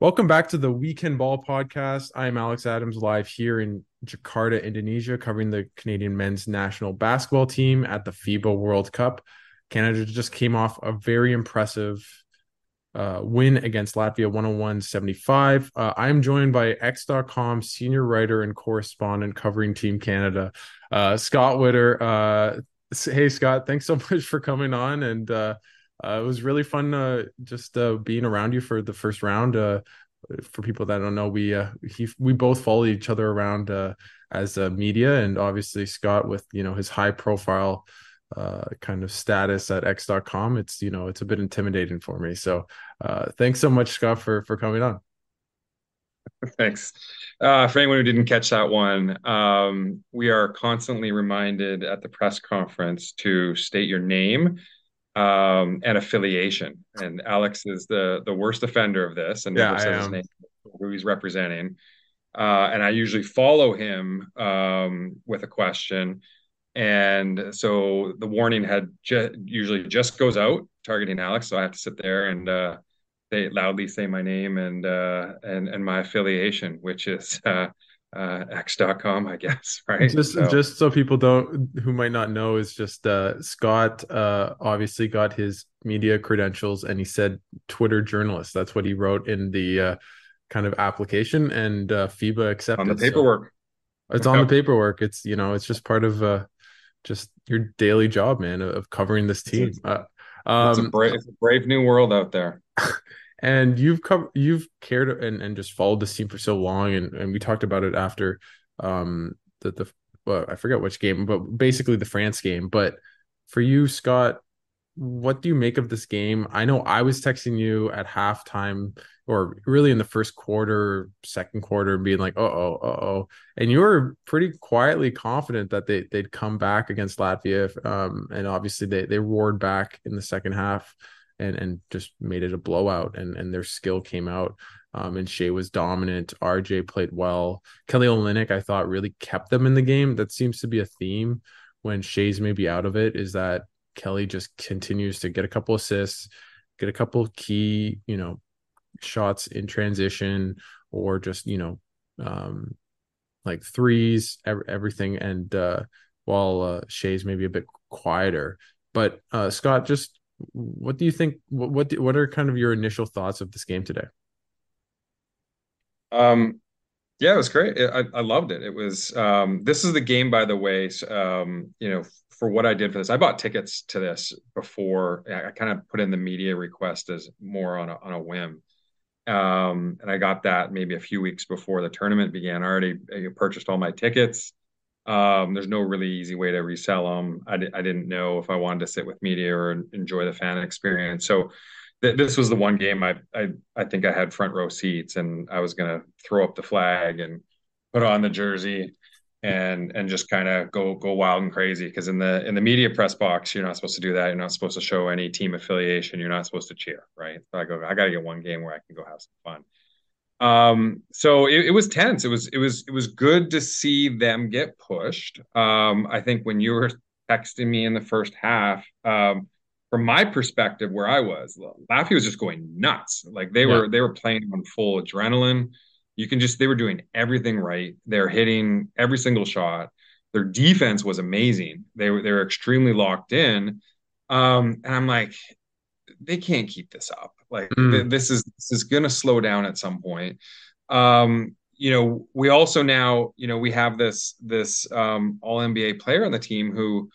Welcome back to the We Can Ball podcast. I'm Alex Adams live here in Jakarta, Indonesia, covering the Canadian men's national basketball team at the FIBA World Cup. Canada just came off a very impressive uh, win against Latvia 101 75. Uh, I'm joined by X.com senior writer and correspondent covering Team Canada, uh, Scott Witter. Uh, hey, Scott, thanks so much for coming on. And uh, it was really fun uh, just uh, being around you for the first round. Uh, for people that don't know, we uh, he, we both follow each other around uh, as media, and obviously Scott with you know his high profile kind of status at X.com. It's you know it's a bit intimidating for me. So thanks so much, Scott, for for coming on. Thanks. Uh, for anyone who didn't catch that one, um, we are constantly reminded at the press conference to state your name um, and affiliation. And Alex is the the worst offender of this, and yeah, never says his name, who he's representing. Uh, and I usually follow him um, with a question. And so the warning had ju- usually just goes out targeting Alex, so I have to sit there and uh, they loudly say my name and uh, and and my affiliation, which is uh, x.com i guess right? Just so. just so people don't who might not know is just uh scott uh obviously got his media credentials and he said twitter journalist. That's what he wrote in the uh kind of application and uh fiba accepted on the paperwork. So it's on the paperwork. It's you know it's just part of uh just your daily job man of covering this team. Uh, um, it's, a brave, it's a brave new world out there and you've come you've cared and, and just followed this team for so long. And, and we talked about it after um the the well, I forget which game but basically the France game. But for you Scott what do you make of this game? I know I was texting you at halftime or really in the first quarter second quarter being like oh oh uh-oh. And you were pretty quietly confident that they they'd come back against Latvia um and obviously they they roared back in the second half and and just made it a blowout and and their skill came out um, and Shai was dominant. RJ played well. Kelly Olynyk, I thought, really kept them in the game. That seems to be a theme when Shai's maybe out of it. Is that Kelly just continues to get a couple assists, get a couple key, you know, shots in transition, or just you know, um, like threes, everything. And uh, while uh, Shai's maybe a bit quieter, but uh, Scott, just what do you think? What what, what are kind of your initial thoughts of this game today? Um, yeah, it was great. I, I loved it. It was um, this is the game, by the way. Um, you know, for what I did for this, I bought tickets to this before. I, I kind of put in the media request as more on a on a whim. Um, and I got that maybe a few weeks before the tournament began. I already I purchased all my tickets. Um, there's no really easy way to resell them. I, I didn't know if I wanted to sit with media or enjoy the fan experience. So th- this was the one game I, I I think I had front row seats, and I was gonna throw up the flag and put on the jersey and and just kind of go go wild and crazy. Because in the in the media press box you're not supposed to do that. You're not supposed to show any team affiliation. You're not supposed to cheer right? So i go i gotta get one game where i can go have some fun um, so it, it, was tense. It was it was it was good to see them get pushed. Um, I think when you were texting me in the first half, um, from my perspective, where I was, Laffy was just going nuts. Like they yeah. were they were playing on full adrenaline. You can just they were doing everything right. They're hitting every single shot. Their defense was amazing. They were they were extremely locked in. Um, and I'm like, they can't keep this up. Like mm. th- this is this is going to slow down at some point. Um, you know, we also now, you know, we have this this um, All NBA player on the team who,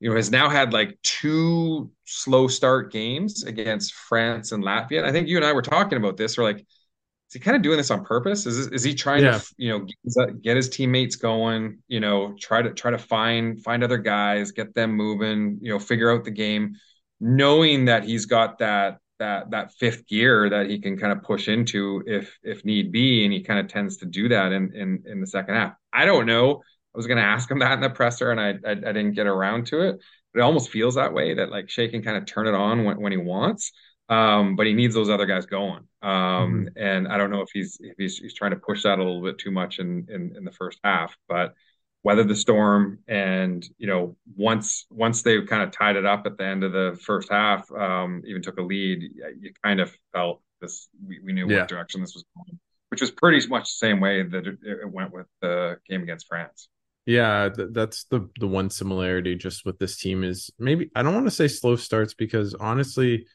you know, has now had like two slow start games against France and Latvia. And I think you and I were talking about this. We're like, is he kind of doing this on purpose? Is is he trying yeah. to, you know, get, get his teammates going? You know, try to try to find find other guys, get them moving. You know, figure out the game knowing that he's got that that that fifth gear that he can kind of push into if if need be, and he kind of tends to do that in in in the second half. I don't know. I was going to ask him that in the presser, and I, I, I didn't get around to it. But it almost feels that way that like Shai can kind of turn it on when, when he wants, um, but he needs those other guys going. Um, mm-hmm. And I don't know if he's if he's he's trying to push that a little bit too much in in, in the first half, but weathered the storm and you know once once they kind of tied it up at the end of the first half um, even took a lead you kind of felt this we, we knew yeah. what direction this was going which was pretty much the same way that it, it went with the game against france yeah th- that's the the one similarity just with this team is maybe i don't want to say slow starts because honestly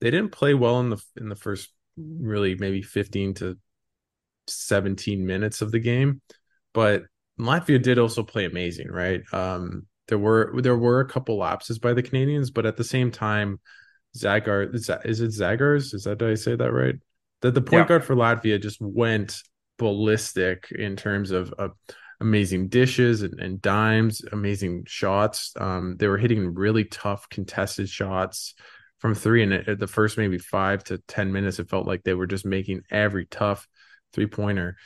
they didn't play well in the in the first really maybe 15 to 17 minutes of the game but Latvia did also play amazing, right? Um, there were there were a couple lapses by the Canadians, but at the same time, Zagar is, that, is it Zagars? Is that did I say that right? That the point yeah. guard for Latvia just went ballistic in terms of uh, amazing dishes and, and, dimes, amazing shots. Um, they were hitting really tough contested shots from three, and at the first maybe five to ten minutes, it felt like they were just making every tough three pointer,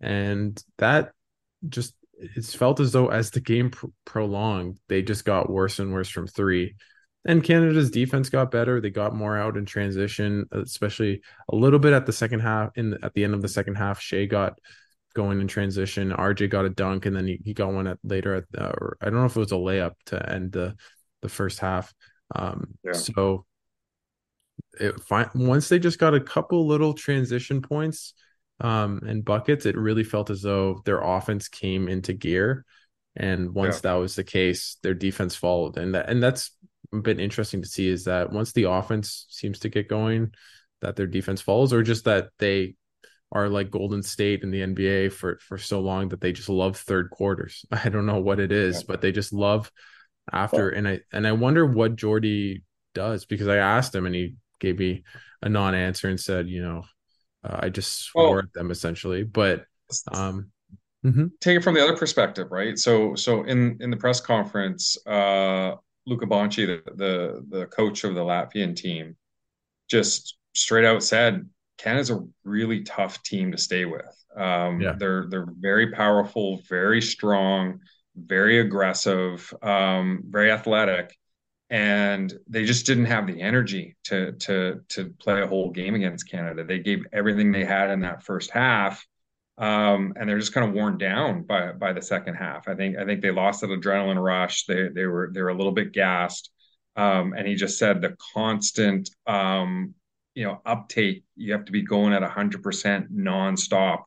and that just it's felt as though as the game pr- prolonged, they just got worse and worse from three. And Canada's defense got better. They got more out in transition, especially a little bit at the second half. In the, at the end of the second half, Shai got going in transition. RJ got a dunk, and then he, he got one at later at the, or I don't know if it was a layup to end the the first half. Um, yeah. So it, once they just got a couple little transition points, um, and buckets, it really felt as though their offense came into gear. And once yeah. that was the case, their defense followed. And that and that's been interesting to see is that once the offense seems to get going, that their defense follows, or just that they are like Golden State in the NBA for for so long that they just love third quarters. I don't know what it is, yeah. but they just love after. And I and I wonder what Jordi does because I asked him and he gave me a non-answer and said, you know, uh, I just swore at them essentially, but um, mm-hmm. take it from the other perspective, right? So, so in in the press conference, uh, Luca Banchi, the, the the coach of the Latvian team, just straight out said Canada's a really tough team to stay with. Um, yeah. They're they're very powerful, very strong, very aggressive, um, very athletic, and they just didn't have the energy to to to play a whole game against Canada. They gave everything they had in that first half, um, and they're just kind of worn down by by the second half. I think I think they lost that adrenaline rush. They they were they were a little bit gassed, um, and he just said the constant um, you know uptake. You have to be going at hundred percent nonstop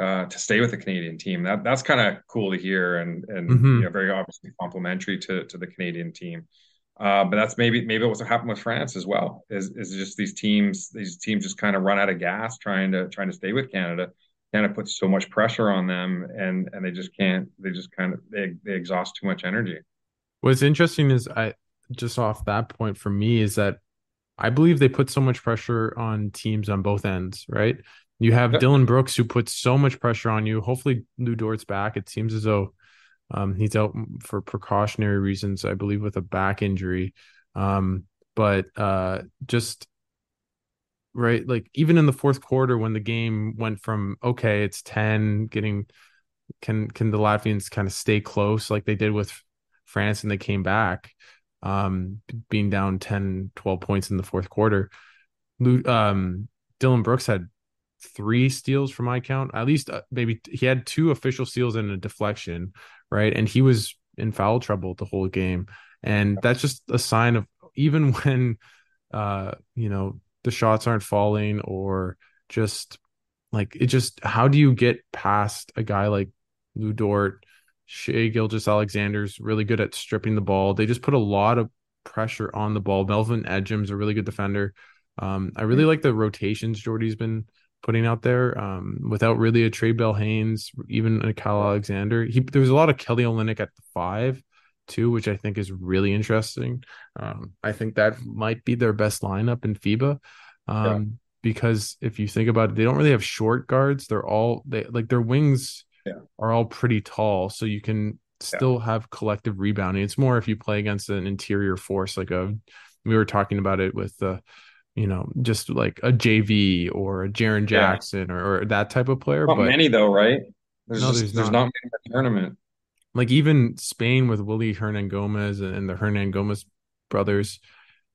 uh, to stay with the Canadian team. That that's kind of cool to hear, and and mm-hmm. you know, very obviously complimentary to to the Canadian team. Uh, but that's maybe maybe what's happened with France as well. Is is just these teams these teams just kind of run out of gas trying to trying to stay with Canada. Canada puts so much pressure on them, and and they just can't. They just kind of they they exhaust too much energy. What's interesting is I just off that point for me is that I believe they put so much pressure on teams on both ends. Right, you have yep. Dillon Brooks who puts so much pressure on you. Hopefully, Lu Dort's back. It seems as though um, he's out for precautionary reasons, I believe, with a back injury. Um, but uh, just right, like even in the fourth quarter, when the game went from okay, it's ten, getting can can the Latvians kind of stay close like they did with France and they came back, um, being down 10, 12 points in the fourth quarter. Um, Dillon Brooks had three steals from my count. At least uh, maybe he had two official steals and a deflection, right? And he was in foul trouble the whole game. And that's just a sign of even when uh you know the shots aren't falling or just like it just how do you get past a guy like Lu Dort, Shai Gilgeous-Alexander's really good at stripping the ball. They just put a lot of pressure on the ball. Melvin Ejim's a really good defender. Um, I really like the rotations Jordi's been putting out there um, without really a Trae Bell-Haynes, even a Kyle Alexander. He there was a lot of Kelly Olynyk at the five too, which I think is really interesting. Um, I think that might be their best lineup in FIBA. Um, yeah. because if you think about it, they don't really have short guards. They're all they like their wings yeah. are all pretty tall, so you can still yeah. have collective rebounding. It's more if you play against an interior force like a we were talking about it with the you know, just like a JV or a Jaren Jackson yeah. or, or, that type of player. Not but many though, right? There's no, just, there's, there's not. not many in the tournament. Like even Spain with Willy Hernangomez and the Hernangomez brothers,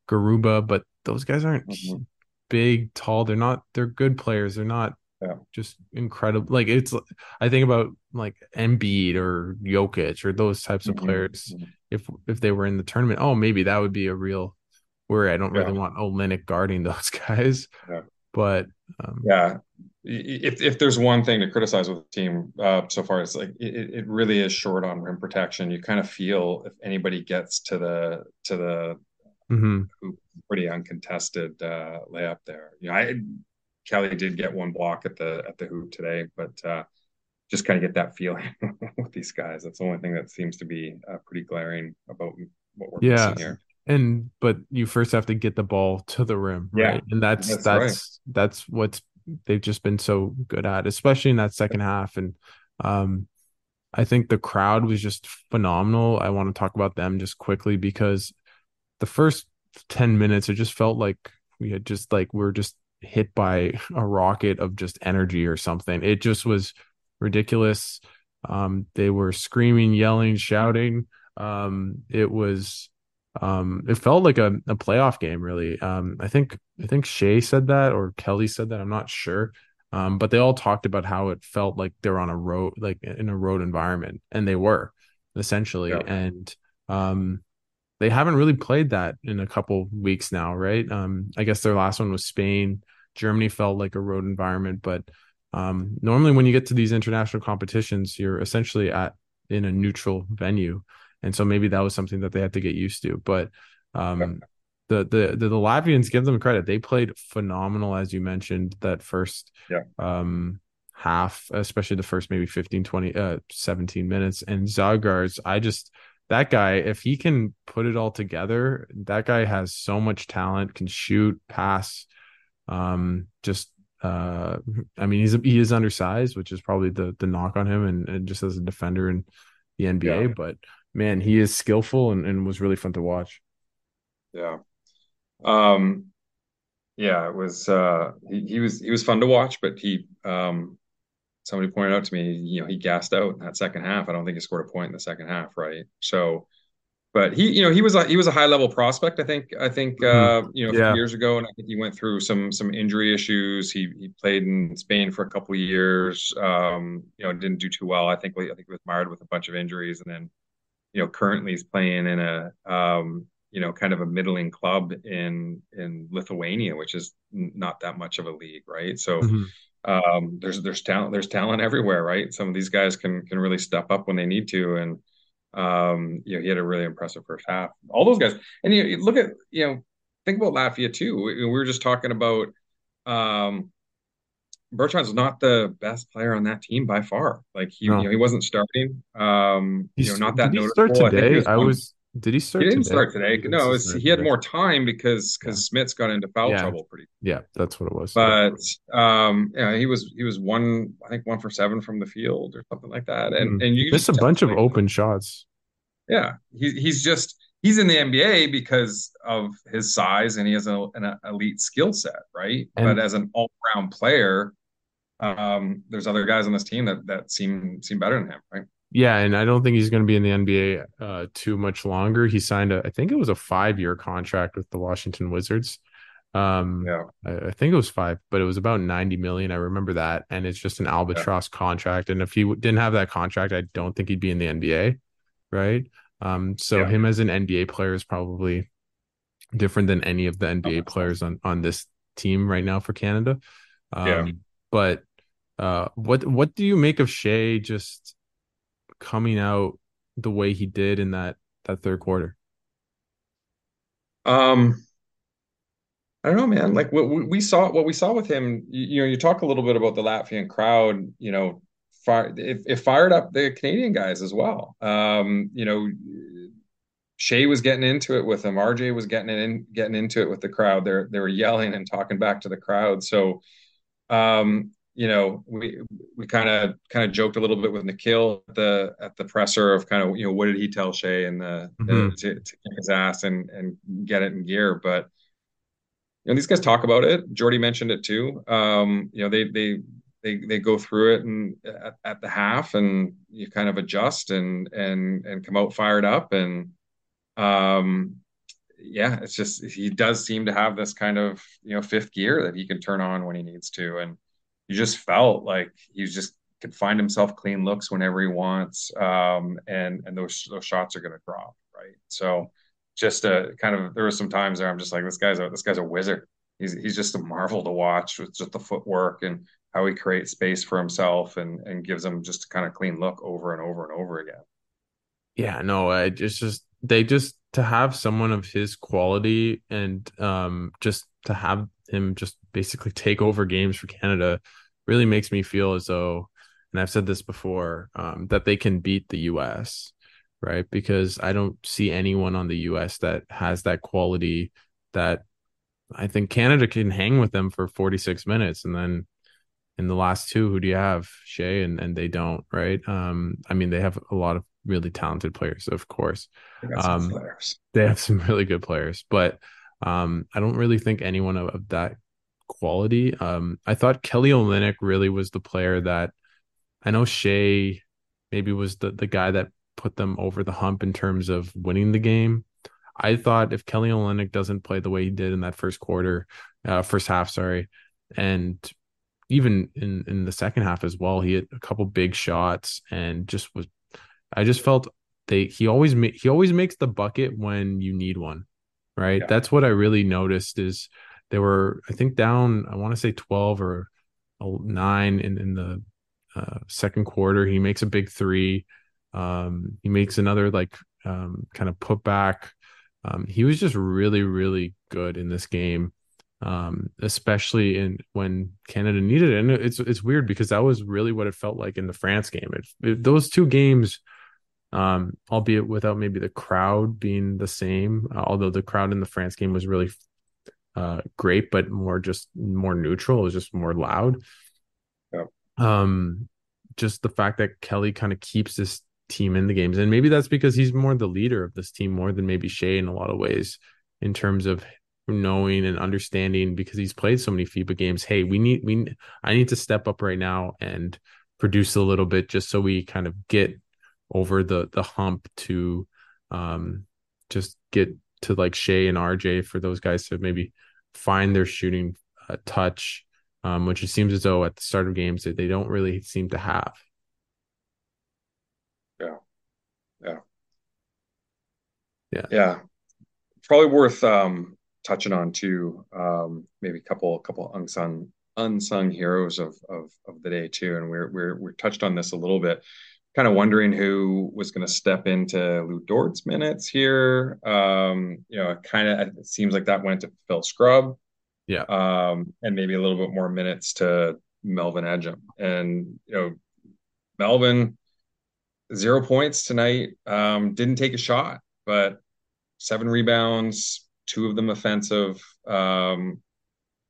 Garuba, but those guys aren't mm-hmm. big, tall. They're not. They're good players. They're not yeah. just incredible. Like it's. I think about like Embiid or Jokic or those types of mm-hmm. players. Mm-hmm. If if they were in the tournament, oh, maybe that would be a real worry. I don't yeah. really want Olynyk guarding those guys. Yeah. But um, yeah, if if there's one thing to criticize with the team uh, so far, it's like it, it really is short on rim protection. You kind of feel if anybody gets to the to the mm-hmm. pretty uncontested uh, layup there. You know, I Kelly did get one block at the at the hoop today, but uh, just kind of get that feeling with these guys. That's the only thing that seems to be uh, pretty glaring about what we're yeah. missing here. And but you first have to get the ball to the rim, right? Yeah, and that's that's that's, right. that's what's they've just been so good at, especially in that second half. And um, I think the crowd was just phenomenal. I want to talk about them just quickly because the first 10 minutes, it just felt like we had just like we are just hit by a rocket of just energy or something. It just was ridiculous. Um, they were screaming, yelling, shouting. Um, it was um, it felt like a, a playoff game, really. Um, I think I think Shai said that or Kelly said that. I'm not sure. Um, but they all talked about how it felt like they're on a road, like in a road environment, and they were essentially. Yeah. And um, they haven't really played that in a couple weeks now, right? Um, I guess their last one was Spain. Germany felt like a road environment, but um, normally when you get to these international competitions, you're essentially at in a neutral venue and so maybe that was something that they had to get used to. But um, the, the the the Latvians give them credit; they played phenomenal, as you mentioned that first yeah. um, half, especially the first maybe 15, 20, uh, 17 minutes. And Žalgiris, I just that guy, if he can put it all together, that guy has so much talent, can shoot, pass, um, just uh I mean he's he is undersized, which is probably the the knock on him and, and just as a defender in the NBA, yeah. but man, he is skillful and, and was really fun to watch. Yeah. Um yeah, it was uh he, he was he was fun to watch, but he um somebody pointed out to me, you know, he gassed out in that second half. I don't think he scored a point in the second half, right? So but he, you know, he was a he was a high level prospect. I think I think mm-hmm. uh, you know yeah. years ago, and I think he went through some some injury issues. He he played in Spain for a couple of years. Um, you know, didn't do too well. I think I think he was mired with a bunch of injuries, and then you know, currently is playing in a, um, you know, kind of a middling club in in Lithuania, which is not that much of a league, right? So mm-hmm. um, there's there's talent there's talent everywhere, right? Some of these guys can can really step up when they need to, and um, you know, he had a really impressive first half. All those guys, and you, you look at you know, think about Latvia too. We, we were just talking about um, Bertans not the best player on that team by far. Like he, no. you know, he wasn't starting. Um, He's, you know, not that notable. did noticeable. Start today? I, I was. Did he start? He didn't today? start today. No, was, he had more time because because yeah. Smits got into foul yeah. trouble pretty. Yeah, that's what it was. But um, yeah, he was he was one I think one for seven from the field or something like that, and mm. and you missed a bunch of open shots. Yeah, he, he's just he's in the NBA because of his size and he has a, an elite skill set, right? And, but as an all round player, um, there's other guys on this team that that seem seem better than him, right? Yeah, and I don't think he's going to be in the NBA uh, too much longer. He signed a, I think it was a five year contract with the Washington Wizards. Um, yeah, I, I, think it was five, but it was about 90 million. I remember that. And it's just an albatross yeah. contract. And if he didn't have that contract, I don't think he'd be in the NBA. Right. Um, so yeah. him as an NBA player is probably different than any of the NBA players on, on this team right now for Canada. Um, yeah. but uh, what what do you make of Shai just coming out the way he did in that that third quarter? Um, I don't know, man. Like what we saw, what we saw with him. You, you know, you talk a little bit about the Latvian crowd. You know, fire, it, it fired up the Canadian guys as well. Um, you know, Shai was getting into it with them. RJ was getting it in, getting into it with the crowd. They're they were yelling and talking back to the crowd. So, um, you know, we we kind of kind of joked a little bit with Nickeil at the at the presser of kind of you know what did he tell Shai and the, mm-hmm. to, to kick his ass and and get it in gear, but you know, these guys talk about it. Jordi mentioned it too. Um, you know, they they they they go through it and at, at, the half, and you kind of adjust and and and come out fired up, and um, yeah, it's just he does seem to have this kind of you know fifth gear that he can turn on when he needs to, and you just felt like he just can find himself clean looks whenever he wants, um, and and those those shots are going to drop right. So just a kind of there were some times where I'm just like this guy's a this guy's a wizard. He's he's just a marvel to watch with just the footwork and how he creates space for himself and and gives them just a kind of clean look over and over and over again. Yeah, no, I just just they just to have someone of his quality and um just to have him just basically take over games for Canada really makes me feel as though and I've said this before um that they can beat the US right because I don't see anyone on the US that has that quality that I think Canada can hang with them for 46 minutes and then in the last two who do you have Shai and and they don't right um I mean they have a lot of really talented players, of course. Um, they have some really good players, but um, I don't really think anyone of, of that quality. Um, I thought Kelly Olynyk really was the player that I know Shai maybe was the, the guy that put them over the hump in terms of winning the game. I thought if Kelly Olynyk doesn't play the way he did in that first quarter, uh, first half, sorry, and even in in the second half as well, he had a couple big shots and just was I just felt they he always ma- he always makes the bucket when you need one, right? Yeah. That's what I really noticed is they were I think down I want to say 12 or 9 in in the uh, second quarter. He makes a big 3. Um, he makes another like um, kind of put back. Um, he was just really really good in this game. Um, especially in when Canada needed it. And it's it's weird because that was really what it felt like in the France game. It, it, those two games um, albeit without maybe the crowd being the same. Uh, although the crowd in the France game was really uh, great, but more just more neutral. It was just more loud. Yeah. Um, just the fact that Kelly kind of keeps this team in the games, and maybe that's because he's more the leader of this team more than maybe Shai in a lot of ways in terms of knowing and understanding because he's played so many FIBA games. Hey, we need we I need to step up right now and produce a little bit just so we kind of get over the the hump to um just get to like Shai and RJ for those guys to maybe find their shooting uh, touch, um, which it seems as though at the start of games that they don't really seem to have. Yeah, yeah, yeah, yeah. Probably worth um, touching on too. Um, maybe a couple, couple unsung unsung heroes of of of the day too, and we're we're we touched on this a little bit kind of wondering who was going to step into Lu Dort's minutes here. Um, you know, it kind of it seems like that went to Phil Scrubb, Yeah. Um, and maybe a little bit more minutes to Melvin Ejim. And you know, Melvin zero points tonight. Um, didn't take a shot, but seven rebounds, two of them offensive. Um,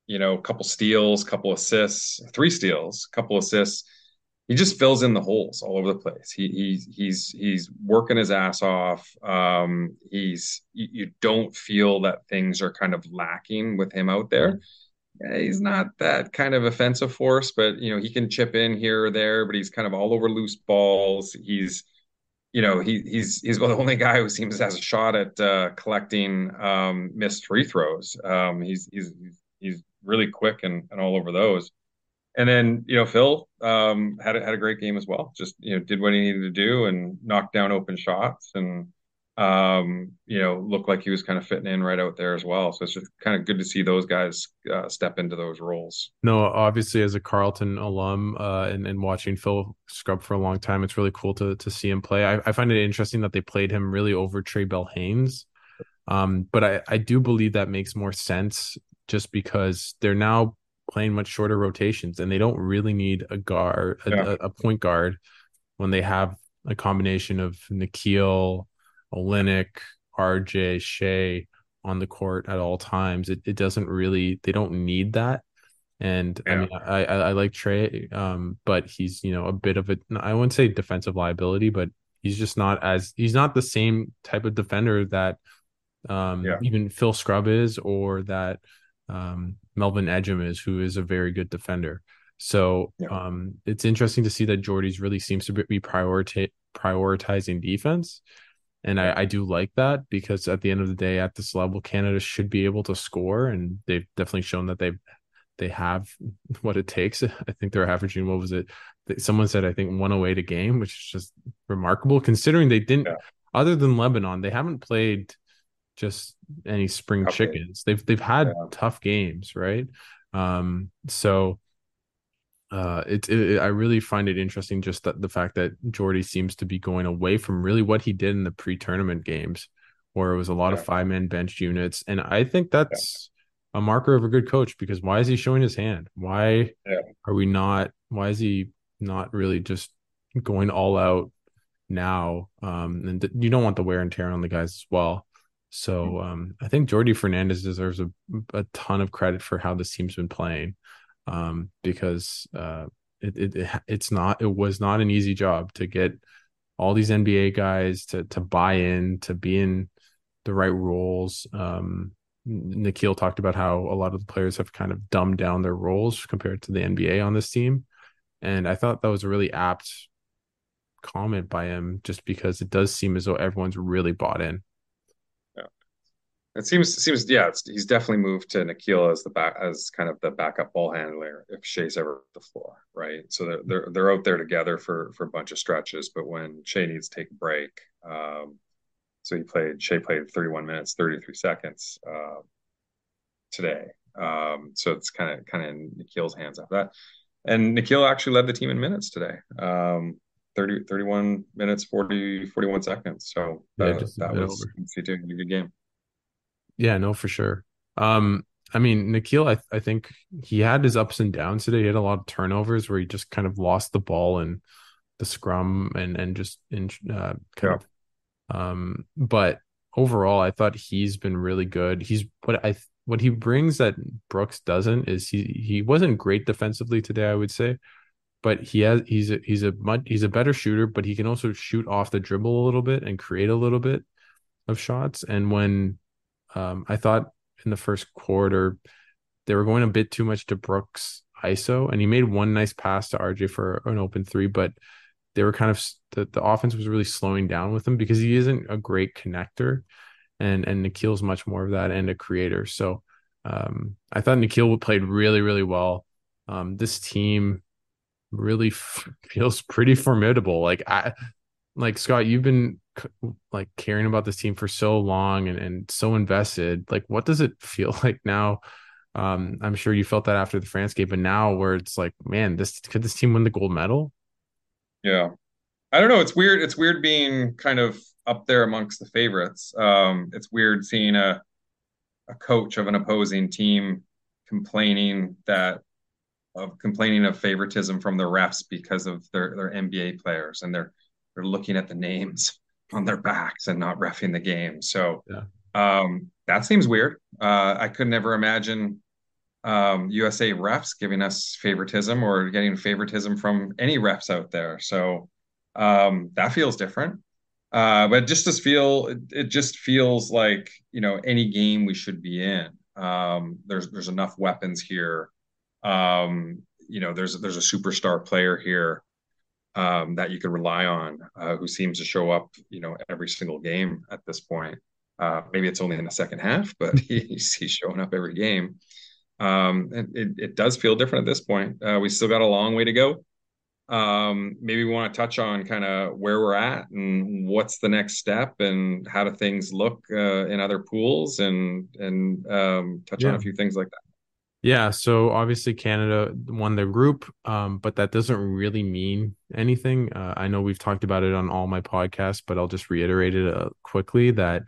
you know, a couple steals, couple assists, three steals, couple assists he just fills in the holes all over the place. He, he's he's he's working his ass off. Um, he's you, you, don't feel that things are kind of lacking with him out there. Yeah, he's not that kind of offensive force, but you know he can chip in here or there. But he's kind of all over loose balls. He's you know he he's he's the only guy who seems to has a shot at uh, collecting um, missed free throws. Um, he's he's he's really quick and, and all over those and then you know Phil um, had had a great game as well. Just you know did what he needed to do and knocked down open shots and um, you know looked like he was kind of fitting in right out there as well. So it's just kind of good to see those guys uh, step into those roles. No, obviously as a Carleton alum uh, and, and watching Phil Scrubb for a long time, it's really cool to to see him play. I, I find it interesting that they played him really over Trae Bell-Haynes. Um, but I, I do believe that makes more sense just because they're now playing much shorter rotations and they don't really need a guard, a, yeah. a point guard when they have a combination of Nickeil, Olynyk, RJ, Shai on the court at all times. It, it doesn't really, they don't need that. And yeah. I mean, I, I, I like Trey, um, but he's you know a bit of a I wouldn't say defensive liability, but he's just not as he's not the same type of defender that um, yeah. even Phil Scrubb is, or that um, Melvin Ejim is, who is a very good defender. So Yeah. um, it's interesting to see that Jordi's really seems to be priorita- prioritizing defense. And I, I do like that because at the end of the day, at this level, Canada should be able to score, and they've definitely shown that they they have what it takes. I think they're averaging what was it? Someone said I think 108 a game, which is just remarkable considering they didn't. Yeah. Other than Lebanon, they haven't played just any spring games. chickens. They've they've had Yeah. tough games, right? Um, so uh, it, it I really find it interesting just that the fact that Jordi seems to be going away from really what he did in the pre-tournament games, where it was a lot of five-man bench units, and I think that's a marker of a good coach because why is he showing his hand? Why Yeah. are we not? Why is he not really just going all out now? Um, and th- you don't want the wear and tear on the guys as well. So um, I think Jordi Fernandez deserves a, a ton of credit for how this team's been playing um, because uh, it, it it it's not it was not an easy job to get all these NBA guys to to buy in to be in the right roles. Um, Nickeil talked about how a lot of the players have kind of dumbed down their roles compared to the NBA on this team, and I thought that was a really apt comment by him, just because it does seem as though everyone's really bought in. It seems seems yeah, it's, he's definitely moved to Nickeil as the back as kind of the backup ball handler if Shai's ever the floor, right? So they're they're they're out there together for for a bunch of stretches, but when Shai needs to take a break, um, so he played Shai played 31 minutes, 33 seconds uh, today. Um, so it's kind of kind of in Nickeil's hands after that. And Nickeil actually led the team in minutes today. Um, 30, 31 minutes, 40, 41 seconds. So Yeah, that, just that was good game. Yeah, no, for sure. Um, I mean, Nickeil, I I think he had his ups and downs today. He had a lot of turnovers where he just kind of lost the ball and the scrum and and just in uh, Yeah. of. Um, but overall, I thought he's been really good. He's what I what he brings that Brooks doesn't is he he wasn't great defensively today, I would say, but he has he's a he's a much he's a better shooter, but he can also shoot off the dribble a little bit and create a little bit of shots. And when um, I thought in the first quarter they were going a bit too much to Brooks ISO, and he made one nice pass to RJ for an open three, but they were kind of the, the offense was really slowing down with him because he isn't a great connector, and and Nickeil's much more of that and a creator. So um, I thought Nickeil played really really well. Um, this team really f- feels pretty formidable. Like I like Scott, you've been like caring about this team for so long and, and so invested. Like, what does it feel like now? Um, I'm sure you felt that after the France game, but now where it's like, man, this could this team win the gold medal? Yeah. I don't know. It's weird. It's weird being kind of up there amongst the favorites. Um, it's weird seeing a a coach of an opposing team complaining that of complaining of favoritism from the refs because of their their NBA players and they're they're looking at the names on their backs and not refing the game. So Yeah. um, that seems weird. Uh, I could never imagine um, USA refs giving us favoritism or getting favoritism from any refs out there. So um, that feels different. Uh, but it just does feel it, it just feels like you know any game we should be in. Um, there's there's enough weapons here. Um, you know, there's there's a superstar player here um, that you can rely on uh, who seems to show up, you know, every single game at this point. Uh, maybe it's only in the second half, but he's, he's showing up every game. Um, and it, it does feel different at this point. Uh, we still got a long way to go. Um, maybe we want to touch on kind of where we're at and what's the next step and how do things look uh, in other pools and and um, touch on a few things like that. Yeah, so obviously Canada won their group, um, but that doesn't really mean anything. Uh, I know we've talked about it on all my podcasts, but I'll just reiterate it uh, quickly that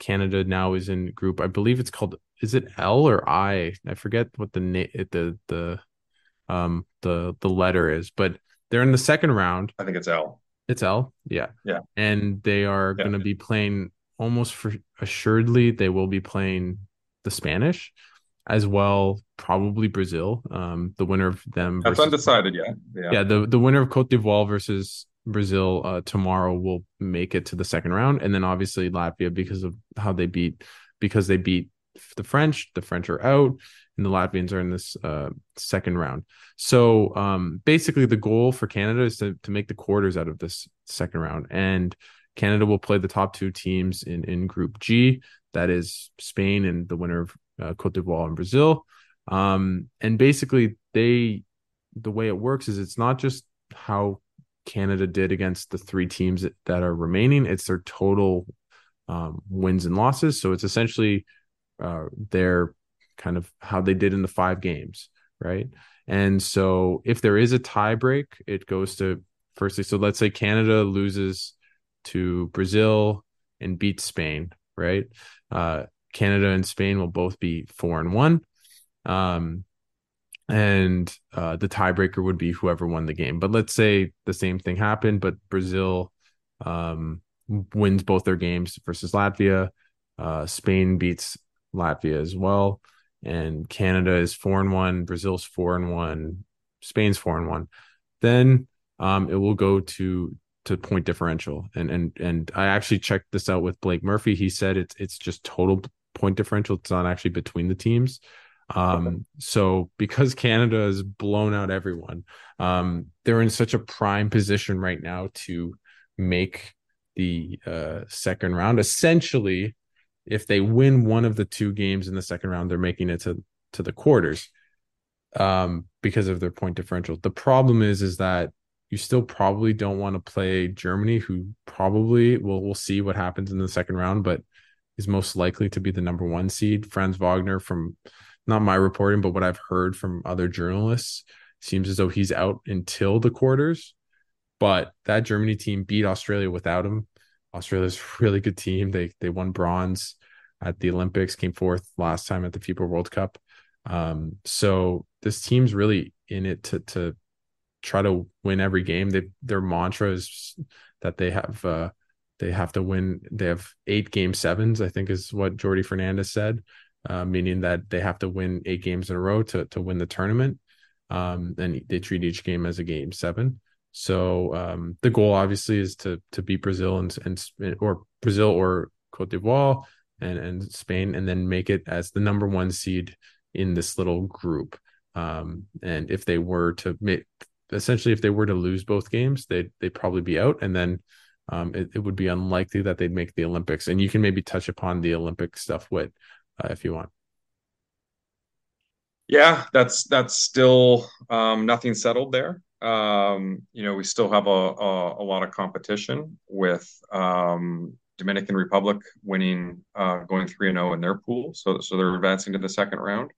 Canada now is in group. I believe it's called. Is it L or I? I forget what the na- the the um the the letter is, but they're in the second round. I think it's L. It's L, yeah, Yeah. and they are Yeah. going to be playing almost for assuredly. They will be playing the Spanish as well, probably Brazil. Um, the winner of them. That's undecided yet. Yeah. Yeah, the the winner of Cote d'Ivoire versus Brazil uh, tomorrow will make it to the second round, and then obviously Latvia because of how they beat because they beat the French. The French are out, and the Latvians are in this uh, second round. So um, basically, the goal for Canada is to to make the quarters out of this second round, and Canada will play the top two teams in in Group G. That is Spain and the winner of uh, Cote d'Ivoire and Brazil. Um, and basically, they the way it works is it's not just how Canada did against the three teams that, are remaining; it's their total um, wins and losses. So it's essentially uh, their kind of how they did in the five games, right? And so if there is a tie break, it goes to firstly. So let's say Canada loses to Brazil and beats Spain, right? Uh, Canada and Spain will both be four and one. Um, and uh, the tiebreaker would be whoever won the game. But let's say the same thing happened, but Brazil um, wins both their games versus Latvia. Uh, Spain beats Latvia as well, and Canada is four and one. Brazil's four and one. Spain's four and one. Then um, it will go to to point differential, and and and I actually checked this out with Blake Murphy. He said it's it's just total point differential. It's not actually between the teams. Um, so because Canada has blown out everyone, um, they're in such a prime position right now to make the uh, second round. Essentially, if they win one of the two games in the second round, they're making it to to the quarters um, because of their point differential. The problem is is that you still probably don't want to play Germany, who probably will we'll see what happens in the second round, but is most likely to be the number one seed. Franz Wagner from not my reporting, but what I've heard from other journalists seems as though he's out until the quarters. But that Germany team beat Australia without him. Australia's a really good team. They they won bronze at the Olympics, came fourth last time at the FIBA World Cup. Um, so this team's really in it to to try to win every game. They their mantra is that they have uh, they have to win. They have eight game sevens, I think, is what Jordi Fernandez said, uh, meaning that they have to win eight games in a row to to win the tournament. Um, and they treat each game as a game seven. So um, the goal obviously is to to beat Brazil and and or Brazil or Cote d'Ivoire and and Spain, and then make it as the number one seed in this little group. Um, and if they were to make essentially if they were to lose both games, they'd they'd probably be out, and then um, it, it would be unlikely that they'd make the Olympics. And you can maybe touch upon the Olympic stuff with uh, if you want. Yeah, that's that's still um, nothing settled there. Um, you know, we still have a, a, a lot of competition with um, Dominican Republic winning, uh, going three and zero oh in their pool, so so they're advancing to the second round.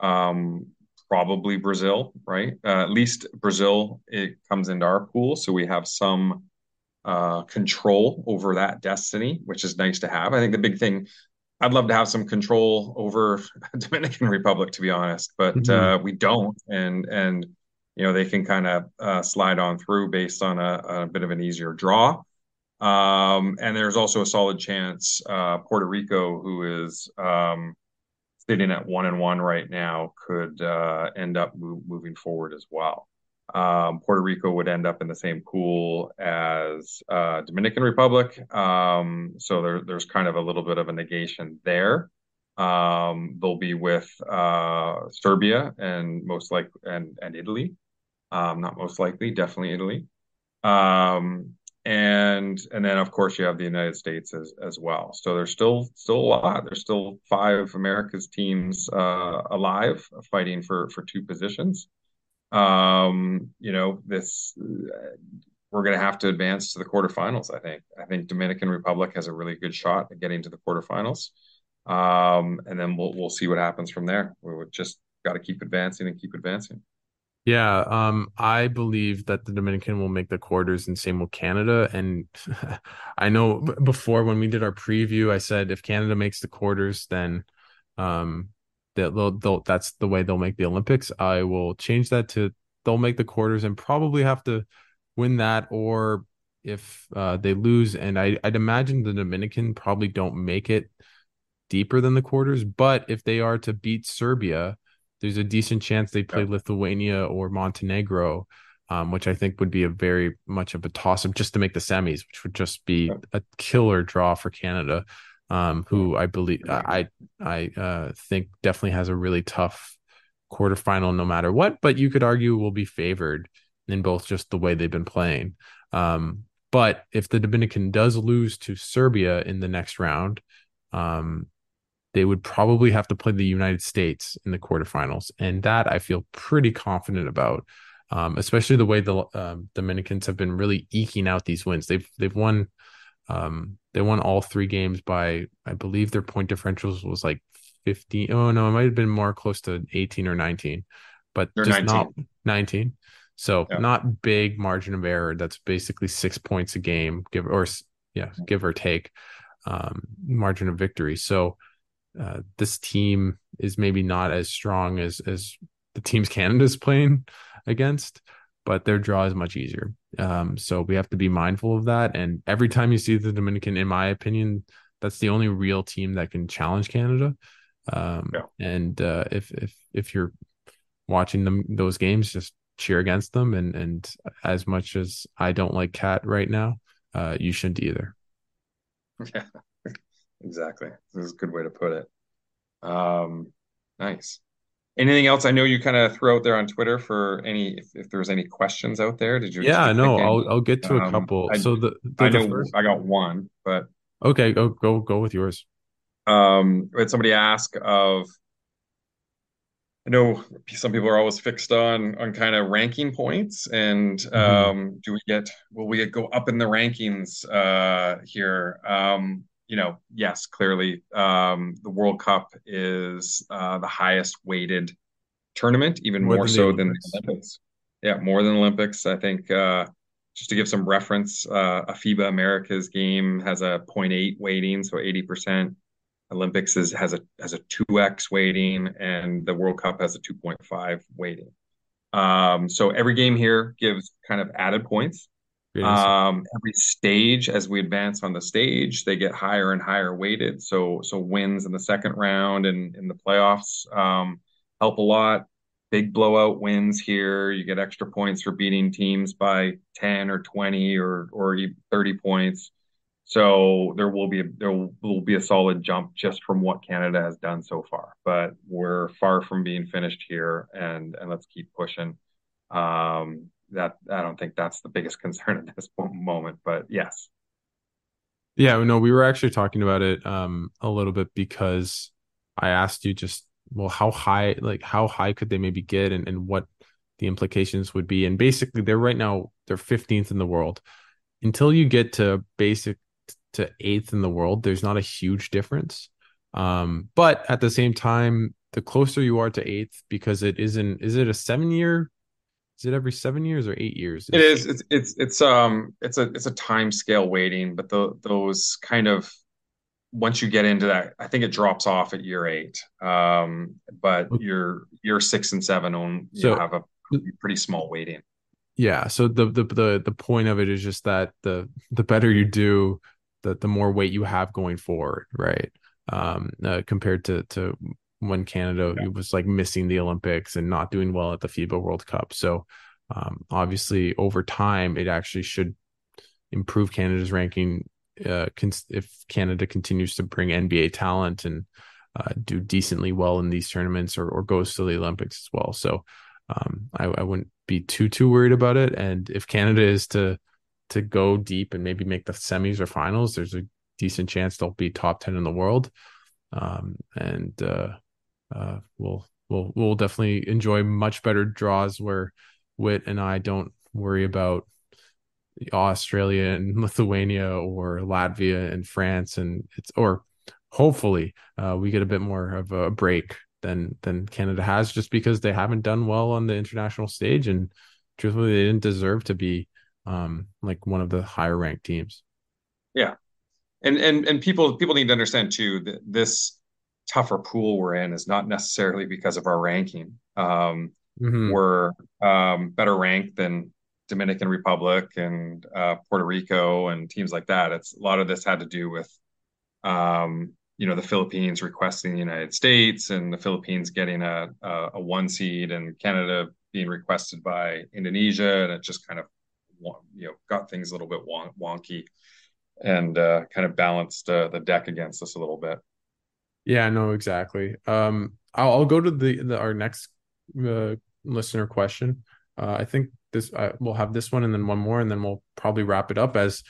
Um, probably Brazil, right? Uh, at least Brazil it comes into our pool, so we have some uh, control over that destiny, which is nice to have. I think the big thing, I'd love to have some control over Dominican Republic, to be honest, but mm-hmm. uh, we don't, and and you know they can kind of uh, slide on through based on a, a, bit of an easier draw. Um, and there's also a solid chance uh, Puerto Rico, who is um, sitting at one and one right now, could uh, end up move, moving forward as well. Um, Puerto Rico would end up in the same pool as uh, Dominican Republic, um, so there, there's kind of a little bit of a negation there. Um, they'll be with uh, Serbia and most like and and Italy, um, not most likely, definitely Italy. Um, and and then of course you have the United States as as well. So there's still still a lot. There's still five America's teams uh, alive fighting for for two positions. Um, you know this we're going to have to advance to the quarterfinals. I think. I think Dominican Republic has a really good shot at getting to the quarterfinals, um, and then we'll we'll see what happens from there. We just got to keep advancing and keep advancing. Yeah, um, I believe that the Dominican will make the quarters, and same with Canada. And I know before when we did our preview, I said if Canada makes the quarters, then um, they'll, they'll, that's the way they'll make the Olympics. I will change that to they'll make the quarters and probably have to win that, or if uh, they lose, and I, I'd imagine the Dominican probably don't make it deeper than the quarters. But if they are to beat Serbia there's a decent chance they play yeah. Lithuania or Montenegro, um, which I think would be a very much of a toss up just to make the semis, which would just be yeah. a killer draw for Canada. Um, who I believe I I uh, think definitely has a really tough quarterfinal no matter what, but you could argue will be favored in both just the way they've been playing. Um, but if the Dominican does lose to Serbia in the next round, um, they would probably have to play the United States in the quarterfinals, and that I feel pretty confident about. Um, especially the way the um, Dominicans have been really eking out these wins. They've they've won um, they won all three games by I believe their point differentials was like 15. Oh no, it might have been more close to 18 or 19, but They're just 19. not 19. So yeah. not big margin of error. That's basically six points a game, give or yeah, give or take um, margin of victory. So uh, this team is maybe not as strong as as the teams Canada's playing against, but their draw is much easier. Um, so we have to be mindful of that. And every time you see the Dominican, in my opinion, that's the only real team that can challenge Canada. Um, yeah. And uh, if if if you're watching them those games, just cheer against them. And and as much as I don't like KAT right now, uh, you shouldn't either. Yeah, exactly. This is a good way to put it. Um, nice. Anything else? I know you kind of threw out there on Twitter for any if, if there was any questions out there. Did you? Yeah, no, I'll I'll get to a um, couple. I, so the, the I know first... I got one, but okay, go go go with yours. Um, had somebody ask of. I know some people are always fixed on on kind of ranking points, and mm-hmm. um, do we get will we go up in the rankings uh, here? Um, you know, yes, clearly um, the World Cup is uh, the highest weighted tournament, even more, more so than the Olympics. Yeah, more than Olympics. I think uh, just to give some reference, uh, a FIBA Americas game has a 0.8 weighting, so 80%. Olympics is, has a has a 2x weighting, and the World Cup has a 2.5 weighting. Um, so every game here gives kind of added points. Um, every stage, as we advance on the stage, they get higher and higher weighted. So, so wins in the second round and in the playoffs um, help a lot. Big blowout wins here. You get extra points for beating teams by ten or twenty or or thirty points. So there will be a, there will be a solid jump just from what Canada has done so far. But we're far from being finished here, and and let's keep pushing. Um, that I don't think that's the biggest concern at this moment. But yes. Yeah, no, we were actually talking about it um, a little bit because I asked you just well, how high, like how high could they maybe get, and, and what the implications would be. And basically, they're right now they're 15th in the world. Until you get to basic to eighth in the world, there's not a huge difference. Um, but at the same time, the closer you are to eighth, because it isn't, is it a seven year is it every seven years or eight years? It is. It's it's it's um it's a it's a time scale weighting, but the those kind of once you get into that, I think it drops off at year eight. Um, but your year six and seven on you so, have a pretty small weighting. Yeah. So the the the the point of it is just that the the better you do, the the more weight you have going forward, right? Um, uh, compared to to when Canada yeah. was like missing the Olympics and not doing well at the FIBA World Cup. So um, obviously, over time, it actually should improve Canada's ranking uh, if Canada continues to bring NBA talent and uh, do decently well in these tournaments or, or goes to the Olympics as well. So um, I, I, wouldn't be too too worried about it. And if Canada is to to go deep and maybe make the semis or finals, there's a decent chance they'll be top ten in the world. Um, and uh, uh, we'll we'll we'll definitely enjoy much better draws where Wit and I don't worry about Australia and Lithuania or Latvia and France and it's or hopefully uh, we get a bit more of a break than than Canada has just because they haven't done well on the international stage and truthfully they didn't deserve to be um, like one of the higher ranked teams. Yeah. And and and people people need to understand too that this tougher pool we're in is not necessarily because of our ranking. Um, mm-hmm. We're um, better ranked than Dominican Republic and uh, Puerto Rico and teams like that. It's a lot of this had to do with, um, you know, the Philippines requesting the United States and the Philippines getting a, a, a one seed and Canada being requested by Indonesia, and it just kind of you know got things a little bit wonky. and uh, kind of balanced uh, the deck against us a little bit. Yeah, no, exactly. Um, I'll, I'll go to the, the our next uh, listener question. Uh, I think this uh, we'll have this one and then one more, and then we'll probably wrap it up. As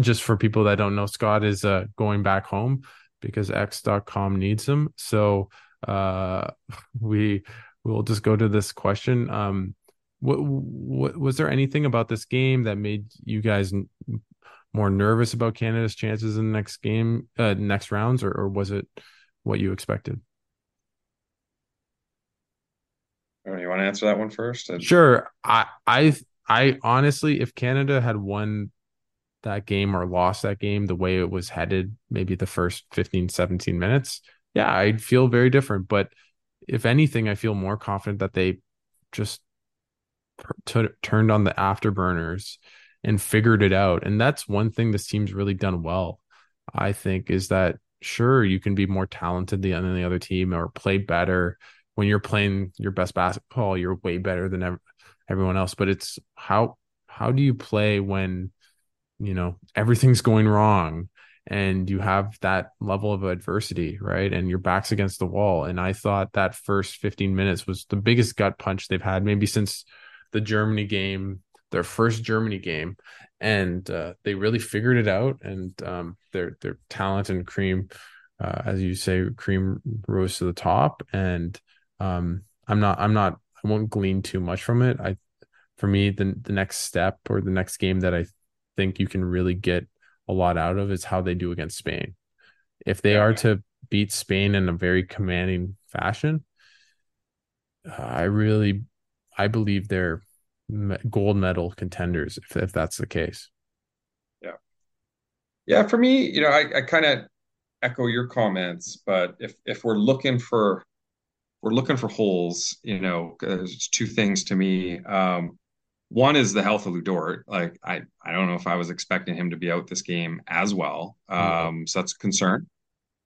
just for people that don't know, Scott is uh, going back home because X.com needs him. So uh, we we'll just go to this question. Um, what, what was there anything about this game that made you guys more nervous about Canada's chances in the next game, uh, next rounds, or, or was it what you expected? Oh, you want to answer that one first? Sure. I, I, I honestly, if Canada had won that game or lost that game the way it was headed, maybe the first 15, 17 minutes, yeah, I'd feel very different. But if anything, I feel more confident that they just t- turned on the afterburners and figured it out. And that's one thing this team's really done well, I think, is that sure you can be more talented than the other team or play better when you're playing your best basketball you're way better than ev- everyone else. But it's how how do you play when you know everything's going wrong and you have that level of adversity right? And your back's against the wall. And i thought that first 15 minutes was the biggest gut punch they've had maybe since the germany game their first germany game and uh, they really figured it out and um, their their talent and cream uh, as you say cream rose to the top and um, i'm not i'm not i won't glean too much from it. I for me the the next step or the next game that i think you can really get a lot out of is how they do against spain. If they are to beat spain in a very commanding fashion uh, i really i believe they're gold medal contenders if, if that's the case yeah yeah for me you know i, I kind of echo your comments but if if we're looking for we're looking for holes you know there's two things to me um one is the health of Lu Dort. Like I, I don't know if I was expecting him to be out this game as well. Um, mm-hmm. so that's a concern.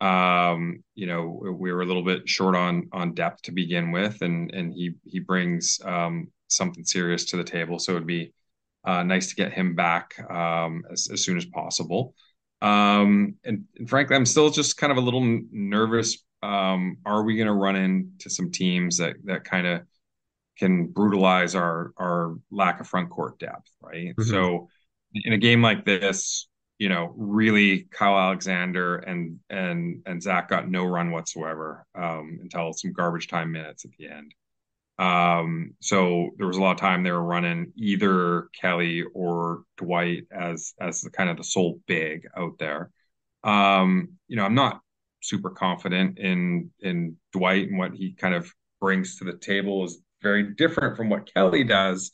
Um, you know, we were a little bit short on on depth to begin with, and and he he brings um, something serious to the table. So it'd be uh, nice to get him back um, as, as, soon as possible. Um, and, and, frankly, I'm still just kind of a little nervous. Um, are we going to run into some teams that that kind of can brutalize our our lack of front court depth, right? Mm-hmm. So in a game like this, you know, really Kyle Alexander and and and Zach got no run whatsoever um, until some garbage time minutes at the end. Um, so there was a lot of time they were running either Kelly or Dwight as as the kind of the sole big out there. Um, you know, I'm not super confident in in Dwight and what he kind of brings to the table is very different from what Kelly does.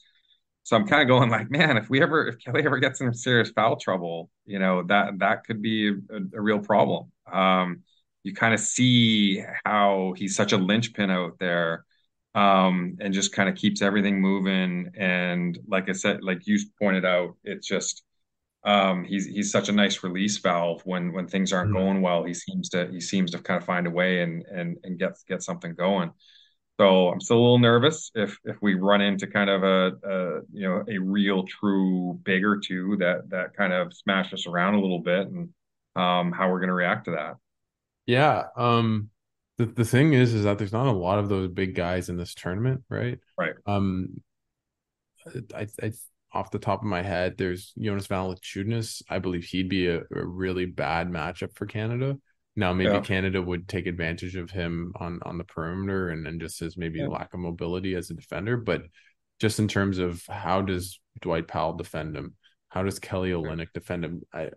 So I'm kind of going like, man, if we ever if Kelly ever gets in serious foul trouble, you know, that that could be a, a real problem. Um, you kind of see how he's such a linchpin out there um, and just kind of keeps everything moving. And like I said, like you pointed out, it's just um, he's he's such a nice release valve when when things aren't mm-hmm. going well. He seems to he seems to kind of find a way and and and get get something going. So I'm still a little nervous if if we run into kind of a, a you know a real true big or two that that kind of smash us around a little bit and um, how we're going to react to that. Yeah. Um, the, the thing is is that there's not a lot of those big guys in this tournament, right? Right. Um I, I off the top of my head, there's Jonas Valanciunas. I believe he'd be a, a really bad matchup for Canada. Now maybe yeah. Canada would take advantage of him on on the perimeter and, and just his maybe yeah. lack of mobility as a defender, but just in terms of how does Dwight Powell defend him? How does Kelly Olynyk defend him? I,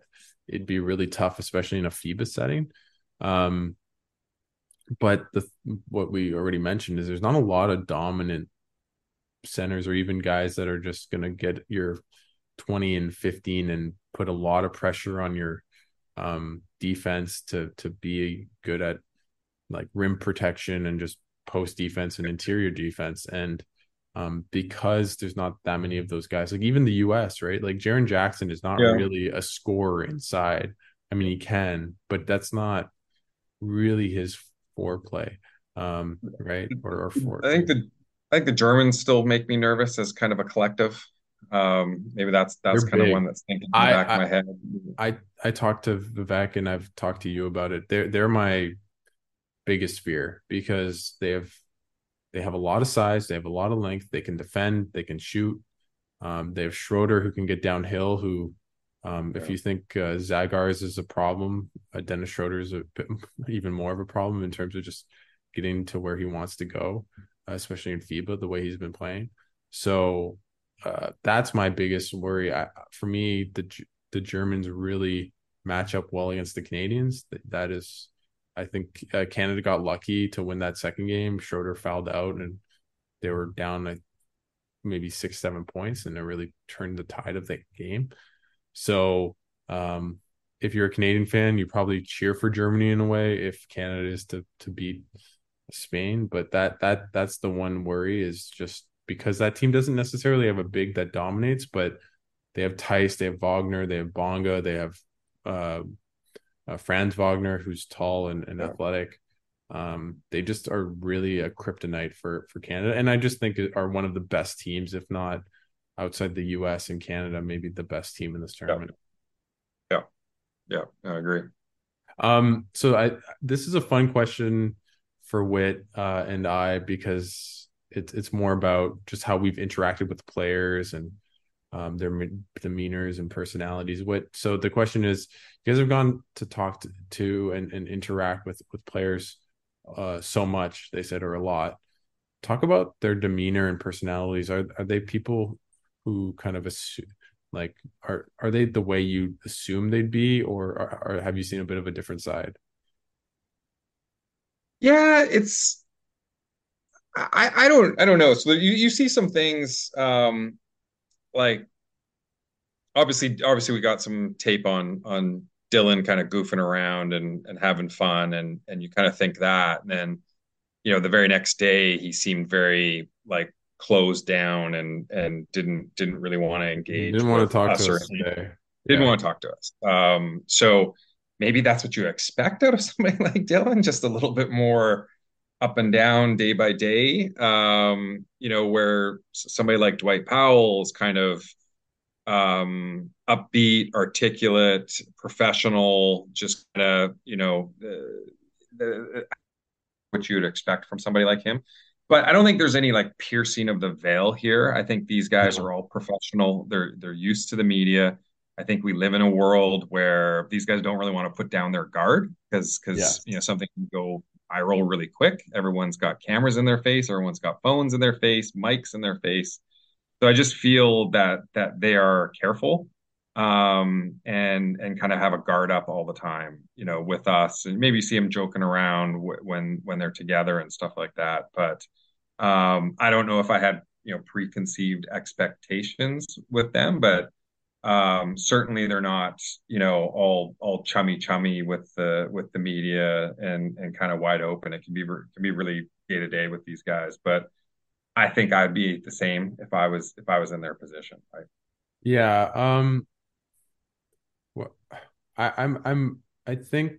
it'd be really tough, especially in a FIBA setting. Um, but the what we already mentioned is there's not a lot of dominant centers or even guys that are just going to get your 20 and 15 and put a lot of pressure on your um, defense to to be good at like rim protection and just post defense and interior defense. And um, because there's not that many of those guys like even the US right? Like Jaren Jackson is not yeah. really a scorer inside. I mean he can but that's not really his foreplay, um, right? Or, or for I think the I think the Germans still make me nervous as kind of a collective. Um, maybe that's that's kind of one that's thinking in the I, back I, of my head. I I talked to Vivek and I've talked to you about it. They're they're my biggest fear because they have they have a lot of size, they have a lot of length, they can defend, they can shoot. Um, they have Schroeder who can get downhill. Who, um, yeah. if you think uh, Žalgiris is a problem, uh, Dennis Schroeder is a bit, even more of a problem in terms of just getting to where he wants to go, uh, especially in FIBA the way he's been playing. So uh, that's my biggest worry. I, for me, the the Germans really match up well against the Canadians. That, that is, I think uh, Canada got lucky to win that second game. Schroeder fouled out and they were down like maybe six, seven points, and it really turned the tide of that game. So, um, if you're a Canadian fan, you probably cheer for Germany in a way if Canada is to to beat Spain. But that that that's the one worry is just because that team doesn't necessarily have a big that dominates, but they have Theis, they have Wagner, they have Bonga, they have uh, uh, Franz Wagner, who's tall and, and yeah. athletic. Um, they just are really a kryptonite for for Canada, and I just think are one of the best teams, if not outside the U.S. and Canada, maybe the best team in this tournament. Yeah, yeah, yeah I agree. Um, so I this is a fun question for Wit uh, and I because it's it's more about just how we've interacted with players and um, their demeanors and personalities. What so the question is, you guys have gone to talk to, to and, and interact with with players uh, so much. They said or a lot. Talk about their demeanor and personalities. Are are they people who kind of assume, like are are they the way you assume they'd be, or, have you seen a bit of a different side? Yeah, it's I, I don't I don't know. So you, you see some things um like obviously obviously we got some tape on on Dillon kind of goofing around and and having fun and and you kind of think that and then you know the very next day he seemed very like closed down and and didn't didn't really want to engage didn't want to talk us to us today. didn't yeah. want to talk to us um so maybe that's what you expect out of somebody like Dillon just a little bit more up and down day by day. Um, you know, where somebody like Dwight Powell is kind of um, upbeat, articulate, professional, just kind of, you know, the, the, what you would expect from somebody like him. But I don't think there's any like piercing of the veil here. I think these guys are all professional. They're they're used to the media. I think we live in a world where these guys don't really want to put down their guard because because yeah. you know something can go roll really quick. Everyone's got cameras in their face. Everyone's got phones in their face, mics in their face. So I just feel that that they are careful um, and and kind of have a guard up all the time, you know, with us. And maybe see them joking around w- when when they're together and stuff like that. But um, I don't know if I had you know preconceived expectations with them, but um, certainly they're not you know all all chummy chummy with the with the media and and kind of wide open. It can be can be really day to day with these guys but i think i'd be the same if i was if i was in their position. Right yeah um well i i'm i'm i think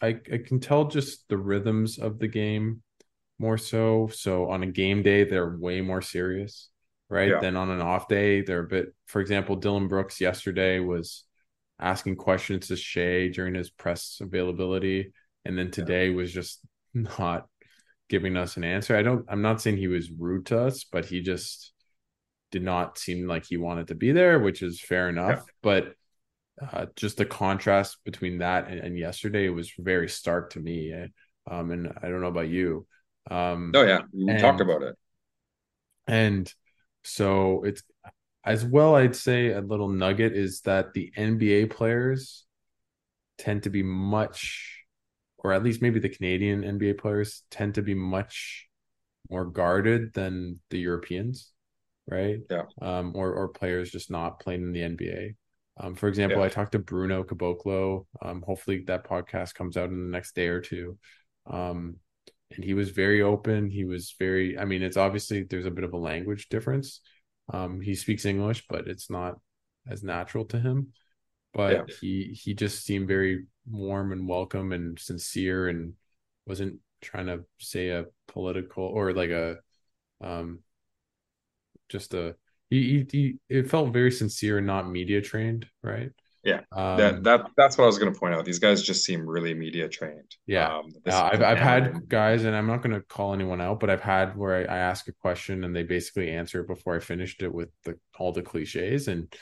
i i can tell just the rhythms of the game more so so on a game day they're way more serious right? Yeah. Then on an off day, they're a bit. For example, Dillon Brooks yesterday was asking questions to Shai during his press availability, and then today yeah. was just not giving us an answer. I don't. I'm not saying he was rude to us, but he just did not seem like he wanted to be there, which is fair enough. Yeah. But uh, just the contrast between that and, and, yesterday was very stark to me. Um, and I don't know about you. Um, oh yeah, we and, talked about it. And so it's as well, I'd say a little nugget is that the NBA players tend to be much, or at least maybe the Canadian NBA players tend to be much more guarded than the Europeans, right? Yeah. Um, or or players just not playing in the NBA. Um, for example, yeah. I talked to Bruno Caboclo. Um, hopefully that podcast comes out in the next day or two. Um, and he was very open. He was very, I mean, it's obviously there's a bit of a language difference. Um, he speaks English, but it's not as natural to him. But yeah. he he just seemed very warm and welcome and sincere, and wasn't trying to say a political or like a um just a he, he, he it felt very sincere and not media trained, right? Yeah, um, that that that's what I was going to point out. These guys just seem really media trained. Yeah, um, uh, I've I've had guys, and I'm not going to call anyone out, but I've had where I, I, ask a question and they basically answer it before I finished it with the all the cliches, and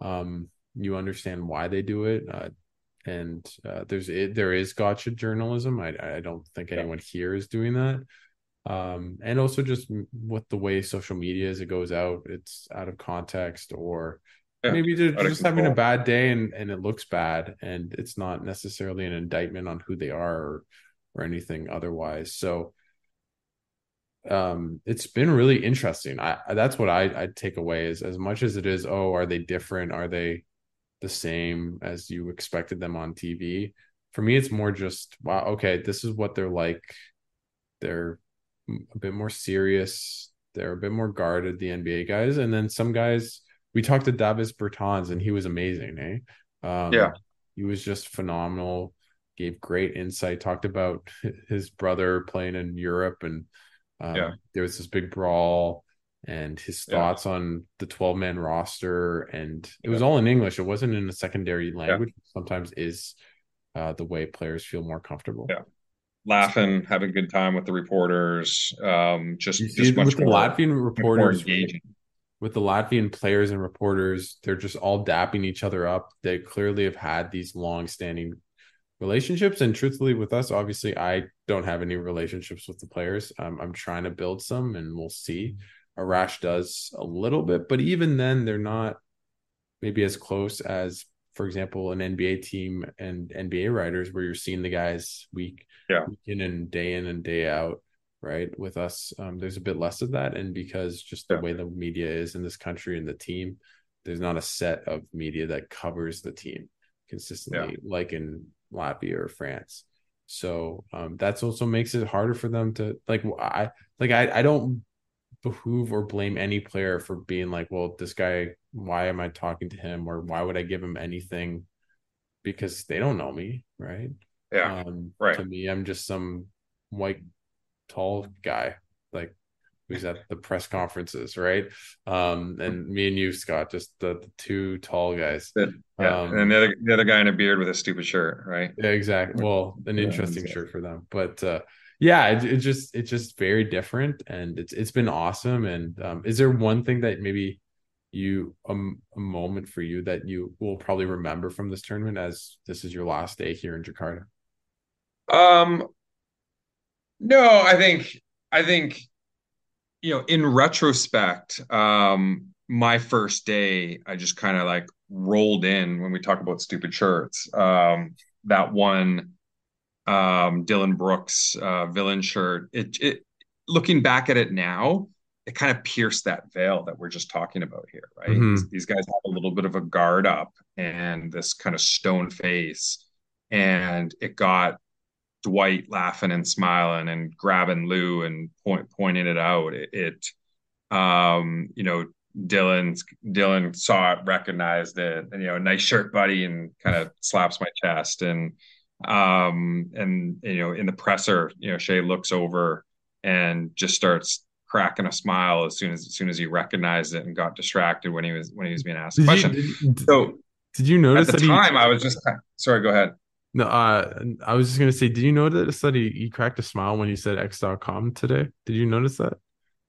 um, you understand why they do it. Uh, and uh, there's it, there is gotcha journalism. I I don't think anyone here is doing that. Um, and also just with the way social media is, it goes out, it's out of context or yeah, maybe they're just having a bad day and, and it looks bad and it's not necessarily an indictment on who they are or, or anything otherwise. So um it's been really interesting. I that's what i i take away is as much as it is oh are they different? Are they the same as you expected them on tv for me it's more just wow okay this is what they're like. They're a bit more serious. They're a bit more guarded the nba guys. And then some guys we talked to Davis Bertans and he was amazing, eh? Um, yeah, he was just phenomenal. Gave great insight. Talked about his brother playing in Europe, and um, yeah. there was this big brawl, and his thoughts yeah. on the twelve man roster, and it was all in English. It wasn't in a secondary language. Yeah. Sometimes is uh, the way players feel more comfortable. Yeah laughing, having a good time with the reporters. Um, just, just much with more, the Latvian reporters engaging with the Latvian players and reporters, they're just all dapping each other up. They clearly have had these long-standing relationships, and truthfully, with us, obviously, I don't have any relationships with the players. Um, I'm trying to build some, and we'll see. Arash does a little bit, but even then, they're not maybe as close as, for example, an NBA team and NBA writers, where you're seeing the guys week, yeah. week in and day in and day out right with us um, there's a bit less of that. And because just the yeah. way the media is in this country and the team there's not a set of media that covers the team consistently yeah. like in latvia or france. So um, that's also makes it harder for them to like i like i, I don't behoove or blame any player for being like well this guy why am i talking to him? Or why would i give him anything? Because they don't know me right? Yeah. Um, right. to me i'm just some white tall guy, like who's at the press conferences, right? Um, and me and you, Scott, just the, the two tall guys. Yeah, um, and the other, the other guy in a beard with a stupid shirt, right? Yeah, exactly. Well, an yeah, interesting shirt for them, but uh, yeah, it, it just it's just very different, and it's it's been awesome. And um, is there one thing that maybe you um, a moment for you that you will probably remember from this tournament as this is your last day here in Jakarta? Um, no, I think I think you know, in retrospect, um, my first day, I just kind of like rolled in when we talk about stupid shirts. Um, that one um, Dillon Brooks uh, villain shirt. It, it looking back at it now, it kind of pierced that veil that we're just talking about here, right? Mm-hmm. These, guys have a little bit of a guard up and this kind of stone face, and it got Dwight laughing and smiling and grabbing Lu and point, pointing it out. It, it um, you know, Dillon Dillon saw it, recognized it, and you know, nice shirt, buddy, and kind of slaps my chest. And um, and you know, in the presser, you know, Shai looks over and just starts cracking a smile as soon as as soon as he recognized it and got distracted when he was when he was being asked a question. You, did, so did you notice at the time he, I was just sorry, go ahead. No, uh, I was just gonna say, did you notice that he, he cracked a smile when he said X.com today? Did you notice that?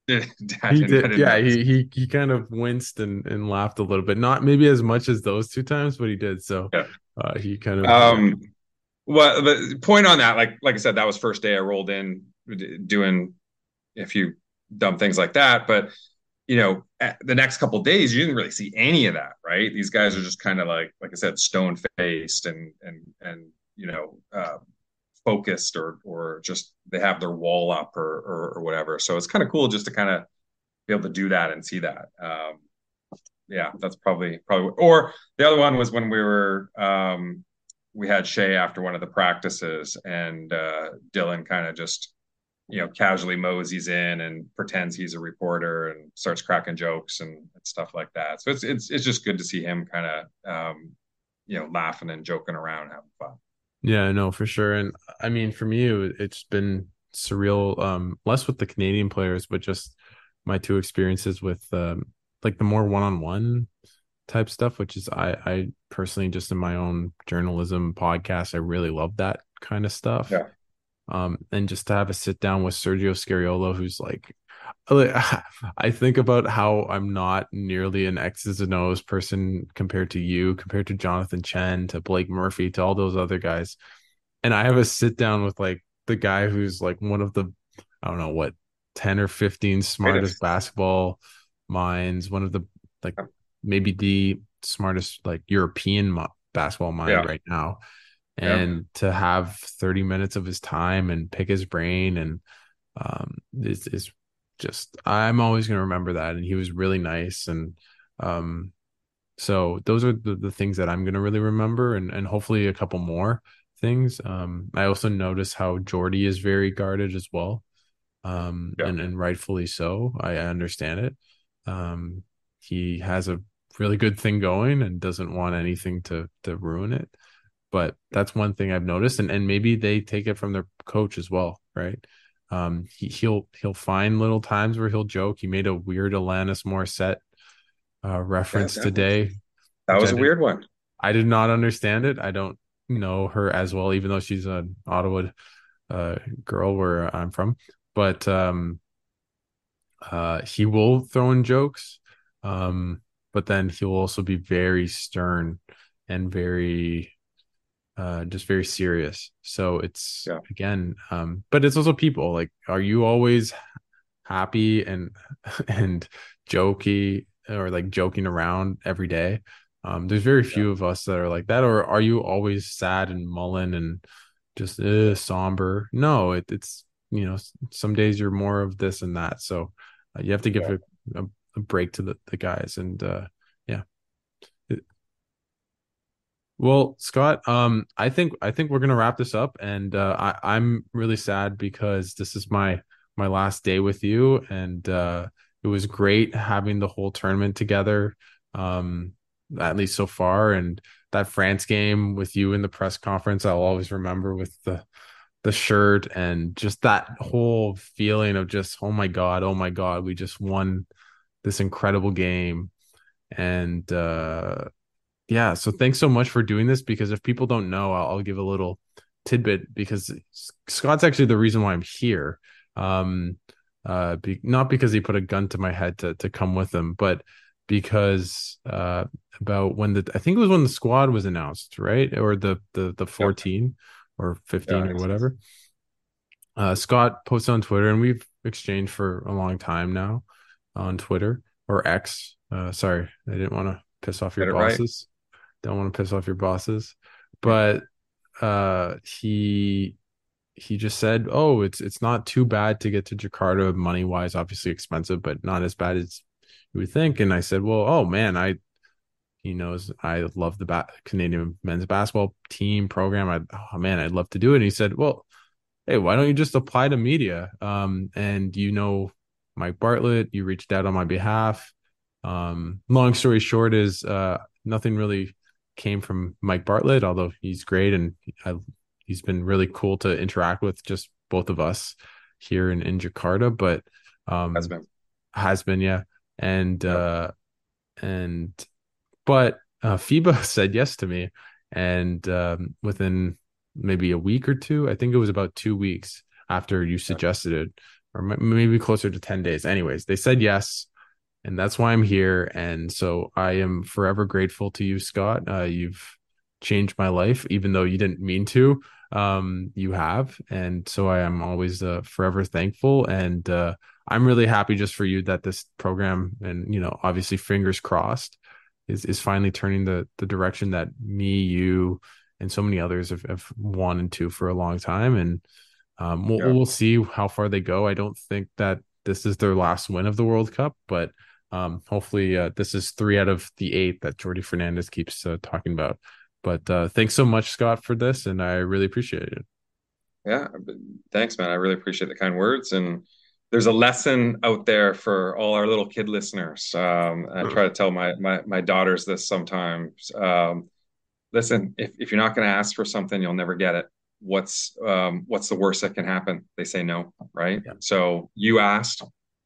he did. Yeah, he, he he kind of winced and, and laughed a little bit. Not maybe as much as those two times, but he did. So yeah. uh, he kind of um well the point on that, like like I said, that was first day I rolled in doing a few dumb things like that. But you know, the next couple days, you didn't really see any of that, right? These guys are just kind of like, like I said, stone faced and and and you know, uh, focused or or just they have their wall up or or, or whatever. So it's kind of cool just to kind of be able to do that and see that. Um, yeah, that's probably probably. Or the other one was when we were um, we had Shai after one of the practices, and uh, Dillon kind of just you know casually moseys in and pretends he's a reporter and starts cracking jokes and, and stuff like that. So it's it's it's just good to see him kind of um, you know laughing and joking around, having fun. Yeah, no, for sure. And I mean, for me, it's been surreal. Um, less with the Canadian players, but just my two experiences with um, like the more one-on-one type stuff, which is I I personally just in my own journalism podcast, I really love that kind of stuff. Yeah. Um, and just to have a sit down with Sergio Scariolo, who's like I think about how I'm not nearly an X's and O's person compared to you, compared to Jonathan Chen, to Blake Murphy, to all those other guys. And I have a sit down with like the guy who's like one of the, I don't know what, 10 or 15 smartest basketball minds, one of the like maybe the smartest like European basketball mind yeah. right now. And yeah. to have 30 minutes of his time and pick his brain and um is is just I'm always going to remember that and he was really nice and um so those are the, the things that I'm going to really remember and and hopefully a couple more things um I also notice how Jordi is very guarded as well um yeah. and and rightfully so I, I understand it um he has a really good thing going and doesn't want anything to to ruin it but that's one thing I've noticed and and maybe they take it from their coach as well right um, he, he'll he'll find little times where he'll joke. He made a weird Alanis Morissette uh, reference yeah, today. That was a weird one. I did not understand it. I don't know her as well, even though she's an Ottawa uh, girl where I'm from. But um, uh, he will throw in jokes, um, but then he'll also be very stern and very uh just very serious so it's yeah. again um but it's also people like are you always happy and and jokey or like joking around every day um there's very few yeah. of us that are like that or are you always sad and mullen and just uh, somber no it, it's you know some days you're more of this and that so uh, you have to give yeah. a, a, a break to the, the guys and uh well, Scott, um, I think I think we're gonna wrap this up, and uh, I, I'm really sad because this is my my last day with you, and uh, it was great having the whole tournament together, um, at least so far, and that France game with you in the press conference, I'll always remember with the the shirt and just that whole feeling of just oh my god, oh my god, we just won this incredible game, and uh, yeah so thanks so much for doing this because if people don't know i'll, I'll give a little tidbit because scott's actually the reason why i'm here. Um uh be, not because he put a gun to my head to to come with him but because uh about when the i think it was when the squad was announced right? Or the the the 14 yep. or 15 yeah, or whatever. Uh scott posted on twitter and we've exchanged for a long time now on twitter or x. Uh sorry i didn't want to piss off your bosses don't want to piss off your bosses but uh he he just said oh it's it's not too bad to get to jakarta. Money wise obviously expensive but not as bad as you would think. And i said well oh man i he knows i love the ba- canadian men's basketball team program. I oh man i'd love to do it. And he said well hey why don't you just apply to media? Um and you know mike bartlett you reached out on my behalf. Um long story short is uh nothing really came from Mike Bartlett, although he's great and I, he's been really cool to interact with just both of us here in, in Jakarta, but um has been has been, yeah. And yeah. uh and but uh FIBA said yes to me and um within maybe a week or two, I think it was about two weeks after you suggested it, or maybe closer to 10 days. Anyways, they said yes and that's why I'm here. And so I am forever grateful to you, Scott. Uh, you've changed my life, even though you didn't mean to. Um, you have, and so I am always uh, forever thankful. And uh, I'm really happy just for you that this program, and you know, obviously, fingers crossed, is is finally turning the the direction that me, you, and so many others have, have wanted to for a long time. And um, we'll, yeah. we'll see how far they go. I don't think that this is their last win of the World Cup, but um, hopefully, uh, this is three out of the eight that Jordi Fernandez keeps uh, talking about. But uh, thanks so much, Scott, for this, and I really appreciate it. Yeah, thanks, man. I really appreciate the kind words, and there's a lesson out there for all our little kid listeners. Um, I try to tell my my my daughters this sometimes. Um, listen, if if you're not going to ask for something, you'll never get it. What's um, what's the worst that can happen? They say no, right? Yeah. So you asked,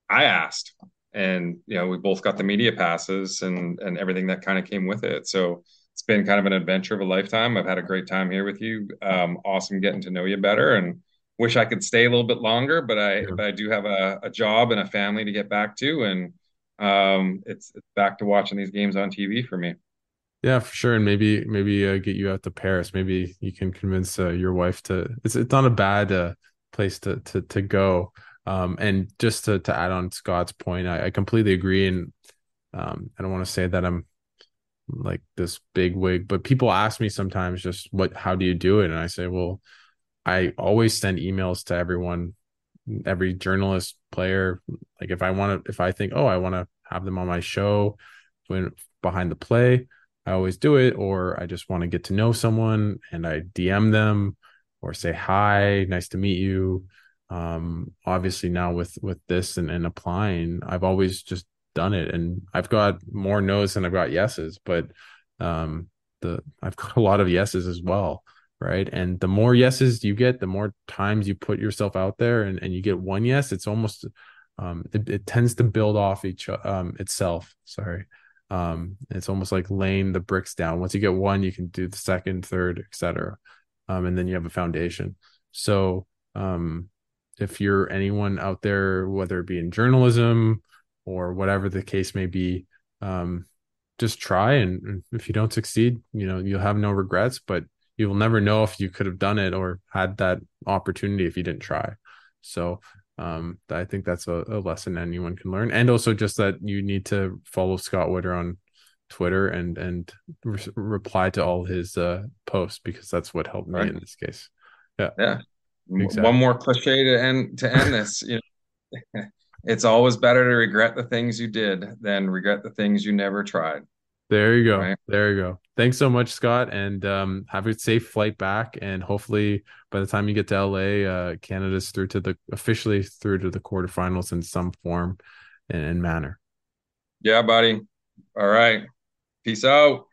I asked, and you know we both got the media passes and and everything that kind of came with it. So it's been kind of an adventure of a lifetime. I've had a great time here with you. Um, awesome getting to know you better, and wish I could stay a little bit longer, but I but I do have a, a job and a family to get back to, and um, it's, it's back to watching these games on TV for me. Yeah, for sure, and maybe maybe uh, get you out to Paris. Maybe you can convince uh, your wife to. It's it's not a bad uh, place to to to go. Um, and just to to add on Scott's point, I, I completely agree. And um, I don't want to say that I'm like this big wig, but people ask me sometimes just what how do you do it? And I say, well, I always send emails to everyone, every journalist, player. Like if I want to, if I think, oh, I want to have them on my show, when behind the play, I always do it, or I just want to get to know someone and I DM them or say hi, nice to meet you. Um, obviously now with with this and, and applying, I've always just done it, and I've got more no's than I've got yeses, but um, the I've got a lot of yeses as well, right? And the more yeses you get, the more times you put yourself out there, and and you get one yes, it's almost um, it, it tends to build off each um itself. Sorry um, it's almost like laying the bricks down. Once you get one, you can do the second, third, etc. Um, and then you have a foundation. So um, if you're anyone out there, whether it be in journalism or whatever the case may be, um, just try. And if you don't succeed, you know you'll have no regrets. But you will never know if you could have done it or had that opportunity if you didn't try. So um, I think that's a, a, lesson anyone can learn, and also just that you need to follow Scott Witter on Twitter and and re- reply to all his uh, posts because that's what helped me right. in this case. Yeah, yeah. Exactly. One more cliche to end to end this. You know, it's always better to regret the things you did than regret the things you never tried. There you go. Right. There you go. Thanks so much, Scott, and um, have a safe flight back. And hopefully, by the time you get to LA, uh, Canada's through to the officially through to the quarterfinals in some form and, and manner. Yeah, buddy. All right. Peace out.